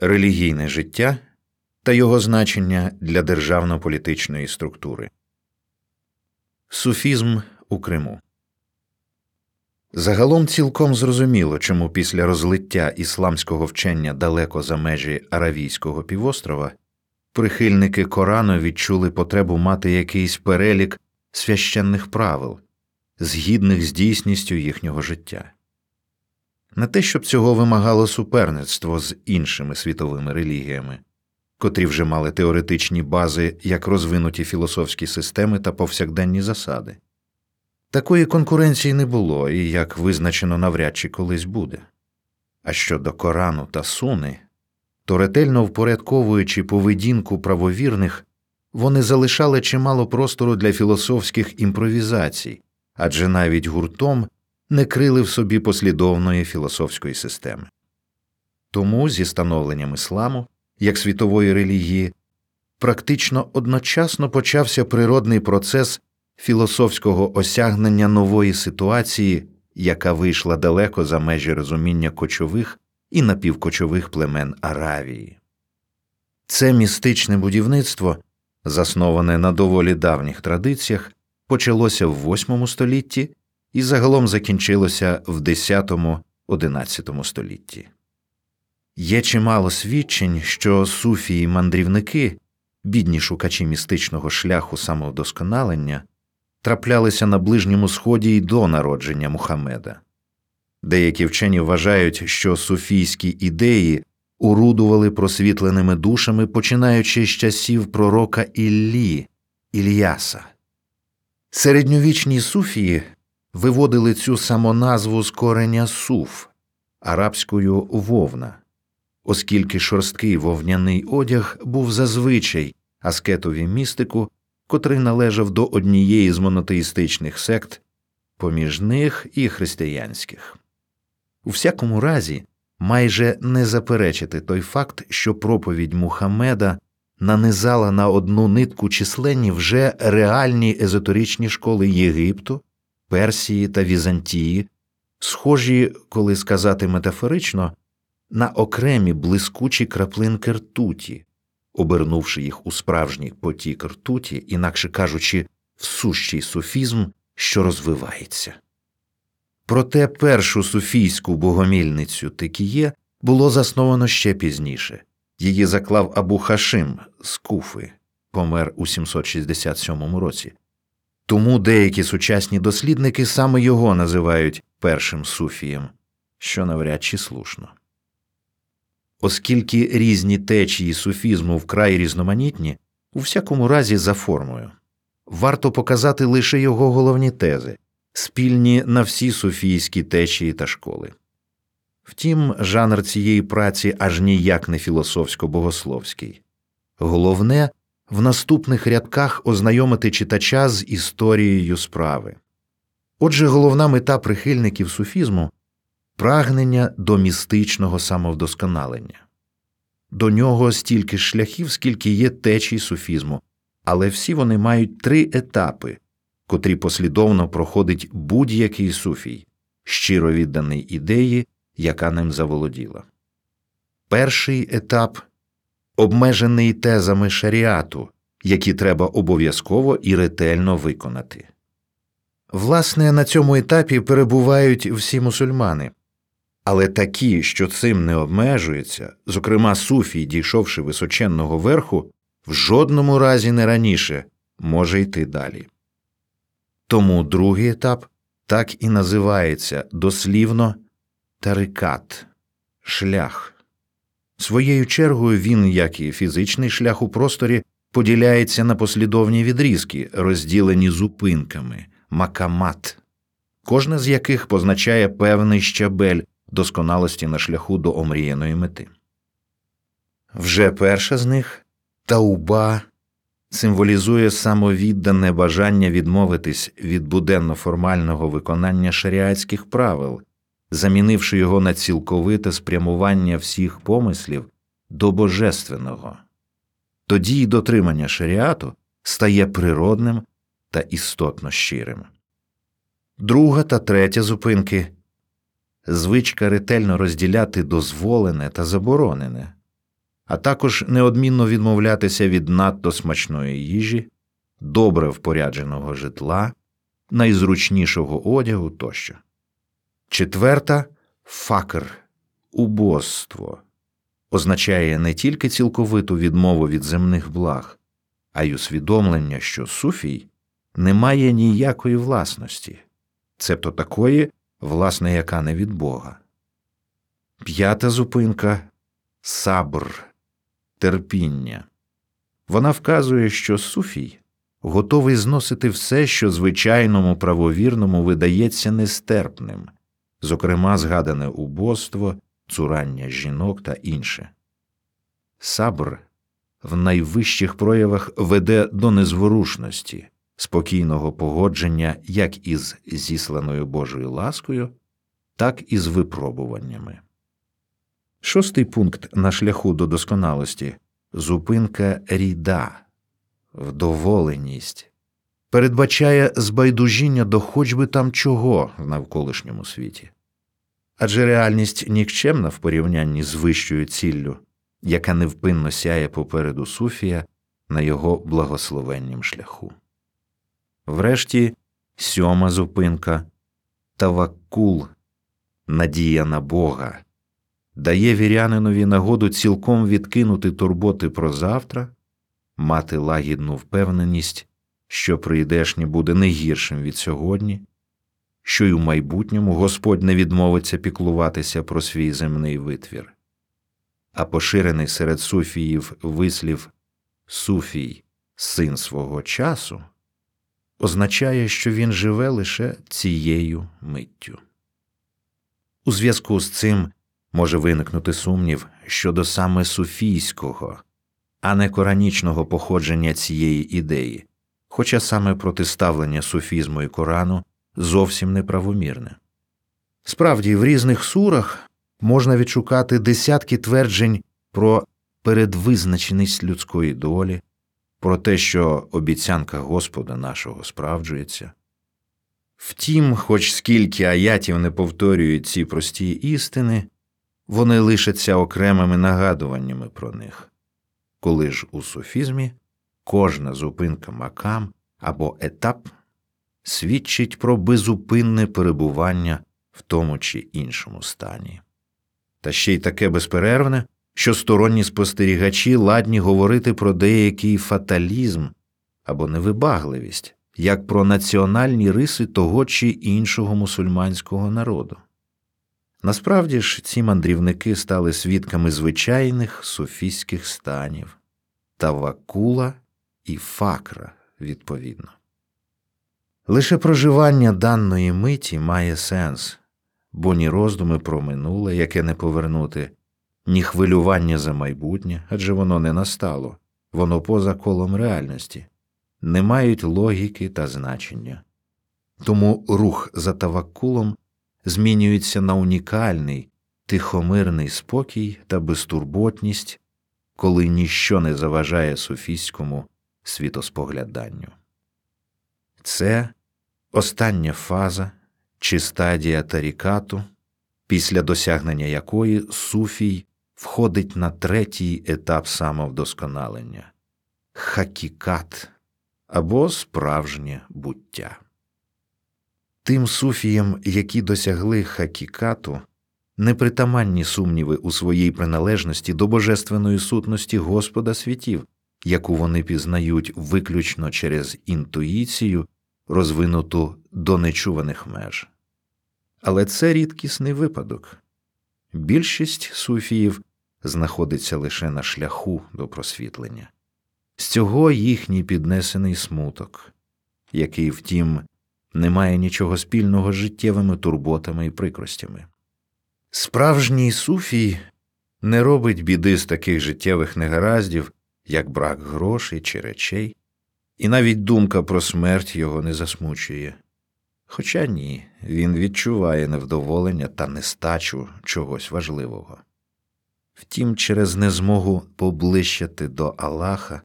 релігійне життя та його значення для державно-політичної структури. Суфізм у Криму Загалом цілком зрозуміло, чому після розлиття ісламського вчення далеко за межі Аравійського півострова прихильники Корану відчули потребу мати якийсь перелік священних правил, згідних з дійсністю їхнього життя. Не те, щоб цього вимагало суперництво з іншими світовими релігіями, котрі вже мали теоретичні бази як розвинуті філософські системи та повсякденні засади. Такої конкуренції не було і, як визначено, навряд чи колись буде. А щодо Корану та Суни, то ретельно впорядковуючи поведінку правовірних, вони залишали чимало простору для філософських імпровізацій, адже навіть гуртом не крили в собі послідовної філософської системи. Тому зі становленням ісламу, як світової релігії, практично одночасно почався природний процес філософського осягнення нової ситуації, яка вийшла далеко за межі розуміння кочових і напівкочових племен Аравії. Це містичне будівництво, засноване на доволі давніх традиціях, почалося в VIII столітті і загалом закінчилося в X-XI столітті. Є чимало свідчень, що суфії мандрівники, бідні шукачі містичного шляху самовдосконалення, траплялися на Ближньому Сході й до народження Мухаммеда. Деякі вчені вважають, що суфійські ідеї урудували просвітленими душами, починаючи з часів пророка Іллі Ільяса. Середньовічні суфії виводили цю самоназву з кореня суф арабською вовна, оскільки шорсткий вовняний одяг був зазвичай аскетові містику, котрий належав до однієї з монотеїстичних сект, поміж них і християнських. У всякому разі, майже не заперечити той факт, що проповідь Мухаммеда нанизала на одну нитку численні вже реальні езотеричні школи Єгипту, Персії та Візантії, схожі, коли сказати метафорично, на окремі блискучі краплинки ртуті, обернувши їх у справжній потік ртуті, інакше кажучи, в сущий суфізм, що розвивається. Проте першу суфійську богомільницю Текіє було засновано ще пізніше її заклав Абу Хашим з Куфи, помер у 767 році. Тому деякі сучасні дослідники саме його називають першим суфієм, що навряд чи слушно. Оскільки різні течії суфізму вкрай різноманітні, у всякому разі за формою, варто показати лише його головні тези, спільні на всі суфійські течії та школи. Втім, жанр цієї праці аж ніяк не філософсько богословський головне в наступних рядках ознайомити читача з історією справи. Отже, головна мета прихильників суфізму прагнення до містичного самовдосконалення. До нього стільки шляхів, скільки є течій суфізму, але всі вони мають три етапи, котрі послідовно проходить будь-який суфій, щиро відданий ідеї, яка ним заволоділа. Перший етап обмежений тезами шаріату, які треба обов'язково і ретельно виконати. Власне, на цьому етапі перебувають всі мусульмани, але такі, що цим не обмежуються, зокрема суфій, дійшовши височенного верху, в жодному разі не раніше може йти далі. Тому другий етап так і називається дослівно тарикат шлях. Своєю чергою він, як і фізичний шлях у просторі, поділяється на послідовні відрізки, розділені зупинками макамат, кожна з яких позначає певний щабель досконалості на шляху до омріяної мети. Вже перша з них тауба символізує самовіддане бажання відмовитись від буденно формального виконання шаріатських правил, замінивши його на цілковите спрямування всіх помислів до божественного. Тоді й дотримання шаріату стає природним та істотно щирим. Друга та третя зупинки звичка ретельно розділяти дозволене та заборонене, а також неодмінно відмовлятися від надто смачної їжі, добре впорядженого житла, найзручнішого одягу тощо. Четверта факр убоство означає не тільки цілковиту відмову від земних благ, а й усвідомлення, що суфій не має ніякої власності, цебто такої, власне, яка не від Бога. П'ята зупинка сабр терпіння. Вона вказує, що суфій готовий зносити все, що звичайному правовірному видається нестерпним, зокрема згадане убоство, цурання жінок та інше. Сабр в найвищих проявах веде до незворушності, спокійного погодження як із зісланою Божою ласкою, так і з випробуваннями. Шостий пункт на шляху до досконалості зупинка ріда, вдоволеність, передбачає збайдужіння до хоч би там чого в навколишньому світі. Адже реальність нікчемна в порівнянні з вищою ціллю, яка невпинно сяє попереду Суфія на його благословеннім шляху. Врешті сьома зупинка Тавакул, надія на Бога дає вірянинові нагоду цілком відкинути турботи про завтра, мати лагідну впевненість, що прийдешнє буде не гіршим від сьогодні, що й у майбутньому Господь не відмовиться піклуватися про свій земний витвір. А поширений серед суфіїв вислів Суфій, син свого часу, означає, що він живе лише цією миттю. У зв'язку з цим може виникнути сумнів щодо саме суфійського, а не коранічного походження цієї ідеї, хоча саме протиставлення суфізму і Корану зовсім неправомірне. Справді, в різних сурах можна відшукати десятки тверджень про передвизначеність людської долі, про те, що обіцянка Господа нашого справджується. Втім, хоч скільки аятів не повторюють ці прості істини, вони лишаться окремими нагадуваннями про них, коли ж у суфізмі кожна зупинка макам або етап свідчить про безупинне перебування в тому чи іншому стані. Та ще й таке безперервне, що сторонні спостерігачі ладні говорити про деякий фаталізм або невибагливість, як про національні риси того чи іншого мусульманського народу. Насправді ж ці мандрівники стали свідками звичайних суфійських станів тавакула і факра відповідно. Лише проживання даної миті має сенс, бо ні роздуми про минуле, яке не повернути, ні хвилювання за майбутнє, адже воно не настало, воно поза колом реальності, не мають логіки та значення. Тому рух за тавакулом змінюється на унікальний, тихомирний спокій та безтурботність, коли ніщо не заважає софійському світоспогляданню. Це остання фаза чи стадія тарікату, після досягнення якої суфій входить на третій етап самовдосконалення хакікат або справжнє буття. Тим суфіям, які досягли хакікату, непритаманні сумніви у своїй приналежності до божественної сутності Господа світів, яку вони пізнають виключно через інтуїцію, розвинуту до нечуваних меж. Але це рідкісний випадок. Більшість суфіїв знаходиться лише на шляху до просвітлення, з цього їхній піднесений смуток, який, втім, не має нічого спільного з життєвими турботами і прикростями. Справжній суфій не робить біди з таких життєвих негараздів, як брак грошей чи речей, і навіть думка про смерть його не засмучує. Хоча ні, він відчуває невдоволення та нестачу чогось важливого. Втім, через незмогу поблищати до Аллаха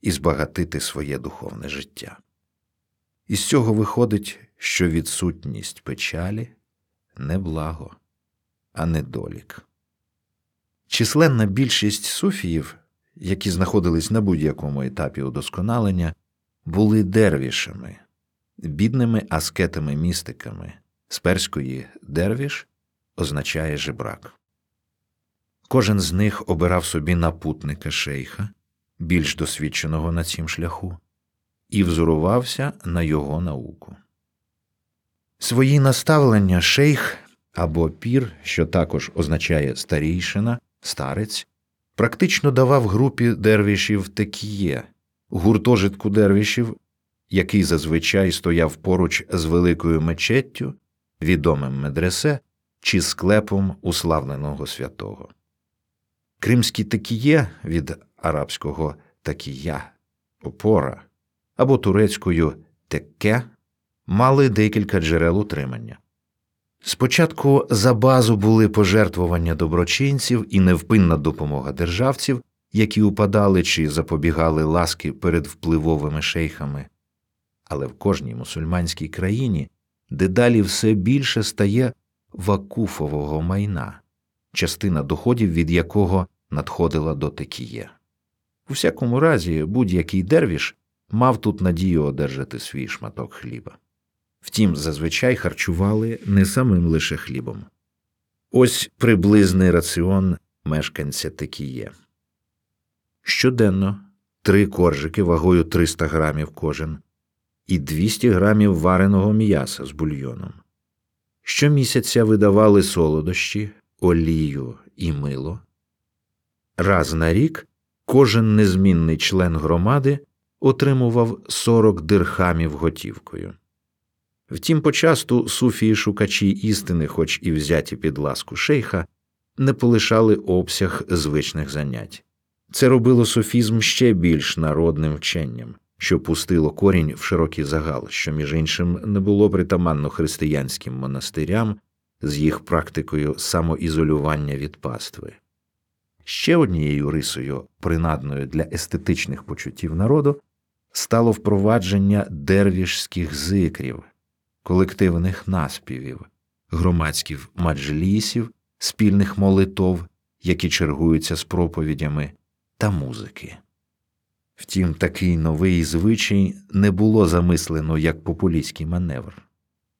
і збагатити своє духовне життя. Із цього виходить, що відсутність печалі не благо, а недолік. Численна більшість суфіїв, які знаходились на будь-якому етапі удосконалення, були дервішами, бідними аскетами-містиками. З перської дервіш означає жебрак. Кожен з них обирав собі напутника шейха, більш досвідченого на цім шляху, і взорувався на його науку. Свої наставлення шейх або пір, що також означає старійшина, старець, практично давав групі дервішів текіє, гуртожитку дервішів, який зазвичай стояв поруч з великою мечеттю, відомим медресе чи склепом уславленого святого. Кримські текіє від арабського такія опора або турецькою текке мали декілька джерел утримання. Спочатку за базу були пожертвування доброчинців і невпинна допомога державців, які упадали чи запобігали ласки перед впливовими шейхами, але в кожній мусульманській країні дедалі все більше стає вакуфового майна, частина доходів від якого надходила до текіє. У всякому разі, будь-який дервіш мав тут надію одержати свій шматок хліба. Втім, зазвичай харчували не самим лише хлібом. Ось приблизний раціон мешканця Текіє. Щоденно три коржики вагою 300 грамів кожен і 200 грамів вареного м'яса з бульйоном. Щомісяця видавали солодощі, олію і мило. Раз на рік кожен незмінний член громади отримував 40 дирхамів готівкою. Втім, почасту суфії шукачі істини, хоч і взяті під ласку шейха, не полишали обсяг звичних занять. Це робило софізм ще більш народним вченням, що пустило корінь в широкий загал, що, між іншим, не було притаманно християнським монастирям з їх практикою самоізолювання від пастви. Ще однією рисою, принадною для естетичних почуттів народу, стало впровадження дервішських зикрів, колективних наспівів, громадських маджлісів, спільних молитов, які чергуються з проповідями, та музики. Втім, такий новий звичай не було замислено як популістський маневр.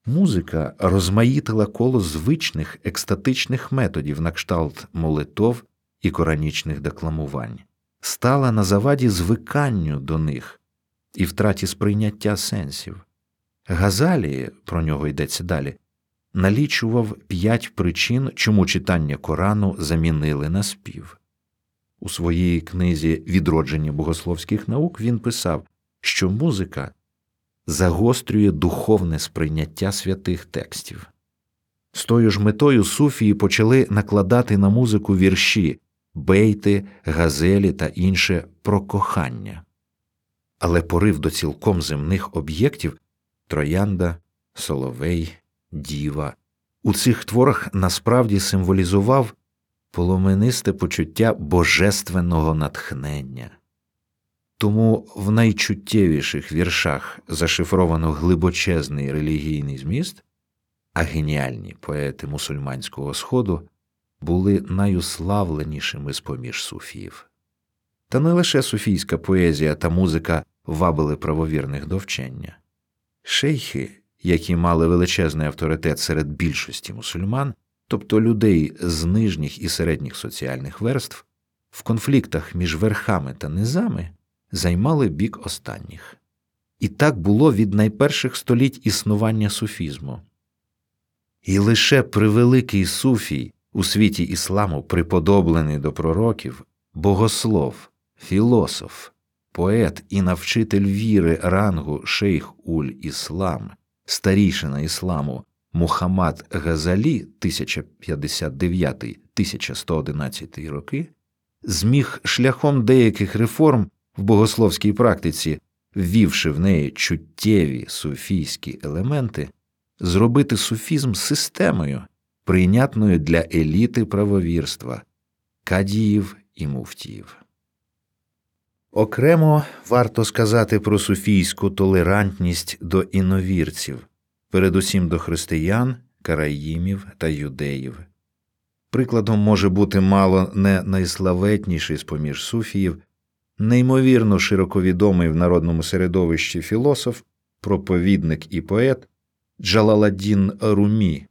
Музика розмаїтила коло звичних екстатичних методів на кшталт молитов і коранічних декламувань, стала на заваді звиканню до них і втраті сприйняття сенсів. Газалі, про нього йдеться далі, налічував п'ять причин, чому читання Корану замінили на спів. У своїй книзі Відродження богословських наук він писав, що музика загострює духовне сприйняття святих текстів. З тою ж метою суфії почали накладати на музику вірші, бейти, газелі та інше про кохання. Але порив до цілком земних об'єктів троянда, соловей, діва у цих творах насправді символізував поломенисте почуття божественного натхнення. Тому в найчуттєвіших віршах зашифровано глибочезний релігійний зміст, а геніальні поети мусульманського сходу були найуславленішими з поміж суфіїв. Та не лише суфійська поезія та музика вабили правовірних до вчення. Шейхи, які мали величезний авторитет серед більшості мусульман, тобто людей з нижніх і середніх соціальних верств, в конфліктах між верхами та низами займали бік останніх. І так було від найперших століть існування суфізму. І лише превеликий суфій у світі ісламу, приподоблений до пророків, богослов, філософ, поет і навчитель віри рангу шейх Уль Іслам, старішина ісламу Мухаммад Газалі 1059-1111 роки, зміг шляхом деяких реформ в богословській практиці, ввівши в неї чуттєві суфійські елементи, зробити суфізм системою, прийнятною для еліти правовірства, кадіїв і муфтіїв. Окремо варто сказати про суфійську толерантність до іновірців, передусім до християн, караїмів та юдеїв. Прикладом може бути мало не найславетніший з поміж суфіїв, неймовірно широковідомий в народному середовищі філософ, проповідник і поет Джалаладдін Румі,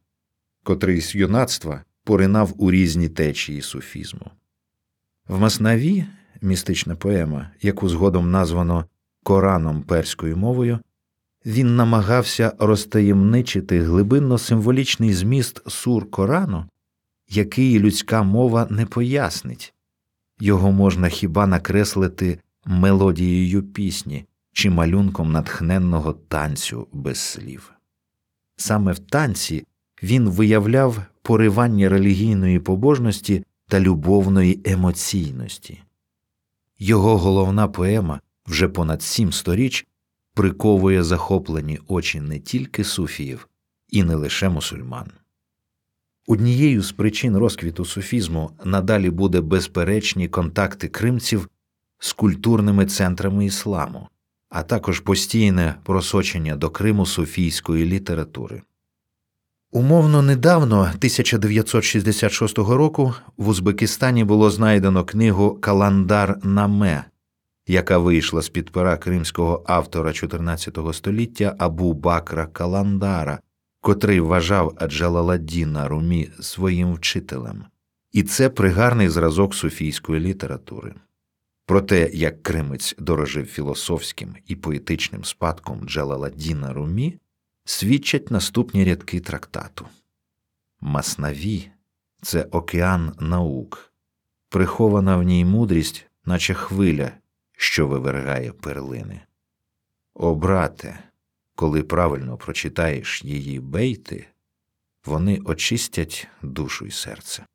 котрий з юнацтва поринав у різні течії суфізму. В Маснаві містична поема, яку згодом названо Кораном перською мовою, він намагався розтаємничити глибинно символічний зміст сур Корану, який людська мова не пояснить, його можна хіба накреслити мелодією пісні чи малюнком натхненного танцю без слів. Саме в танці він виявляв поривання релігійної побожності та любовної емоційності. Його головна поема вже понад сім сторіч приковує захоплені очі не тільки суфіїв, і не лише мусульман. Однією з причин розквіту суфізму надалі буде безперечні контакти кримців з культурними центрами ісламу, а також постійне просочення до Криму суфійської літератури. Умовно недавно, 1966 року, в Узбекистані було знайдено книгу Каландар Наме, яка вийшла з під пера кримського автора 14 століття Абу Бакра Каландара, котрий вважав Аджалаладдіна Румі своїм вчителем, і це пригарний зразок суфійської літератури. Про те, як Кримець дорожив філософським і поетичним спадком Джалаладдіна Румі, свідчать наступні рядки трактату. Маснаві це океан наук, прихована в ній мудрість, наче хвиля, що вивергає перлини. О, брате, коли правильно прочитаєш її бейти, вони очистять душу й серце.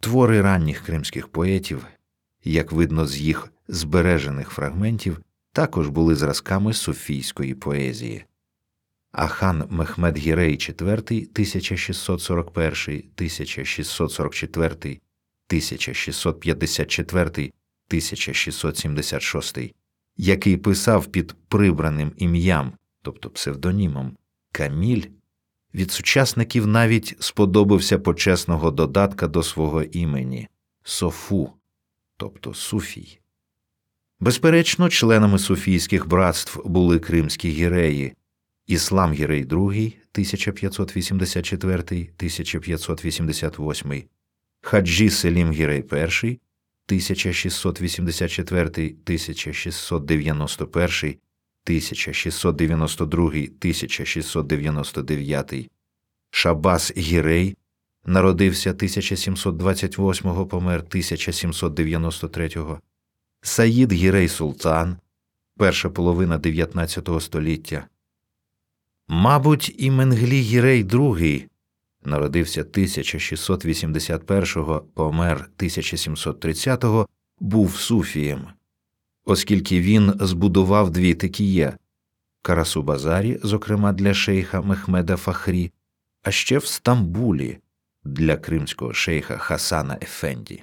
Твори ранніх кримських поетів, як видно з їх збережених фрагментів, також були зразками суфійської поезії. А хан Мехмед Гірей IV 1641, 1644, 1654, 1676, який писав під прибраним ім'ям, тобто псевдонімом Каміль, від сучасників навіть сподобався почесного додатка до свого імені Софу, тобто Суфій. Безперечно, членами суфійських братств були кримські гіреї. Іслам Гірей II 1584 1588, Хаджі Селім Гірей I 1684 1691, 1692 1699, Шабас Гірей народився 1728 помер 1793, Саїд Гірей Султан, перша половина 19 століття. Мабуть, і Менглі Гірей II народився 1681-го, помер 1730-го, був суфієм, оскільки він збудував дві текіє Карасу Базарі, зокрема для шейха Мехмеда Фахрі, а ще в Стамбулі для кримського шейха Хасана Ефенді.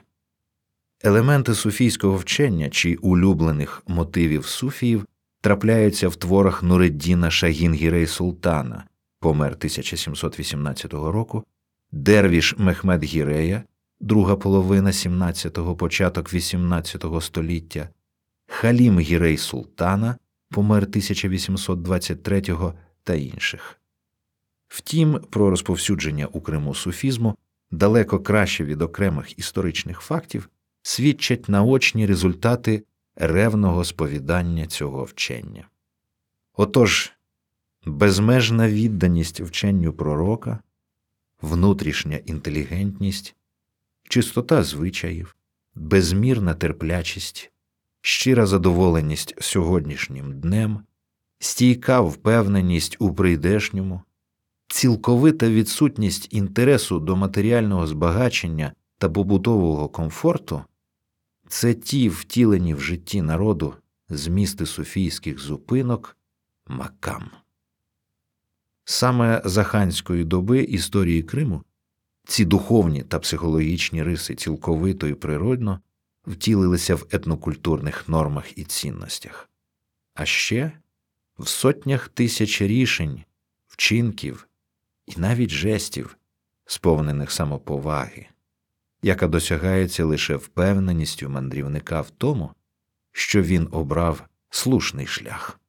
Елементи суфійського вчення чи улюблених мотивів суфіїв трапляються в творах Нуреддіна Шагінгірей Султана, помер 1718 року, Дервіш Мехмед Гірея, друга половина 17-го, початок 18 століття, Халім Гірей Султана, помер 1823-го та інших. Втім, про розповсюдження у Криму суфізму далеко краще від окремих історичних фактів свідчать наочні результати ревного сповідання цього вчення. Отож, безмежна відданість вченню пророка, внутрішня інтелігентність, чистота звичаїв, безмірна терплячість, щира задоволеність сьогоднішнім днем, стійка впевненість у прийдешньому, цілковита відсутність інтересу до матеріального збагачення та побутового комфорту це ті втілені в житті народу змісти суфійських зупинок макам. Саме за ханської доби історії Криму ці духовні та психологічні риси цілковито і природно втілилися в етнокультурних нормах і цінностях, а ще в сотнях тисяч рішень, вчинків і навіть жестів, сповнених самоповаги, яка досягається лише впевненістю мандрівника в тому, що він обрав слушний шлях.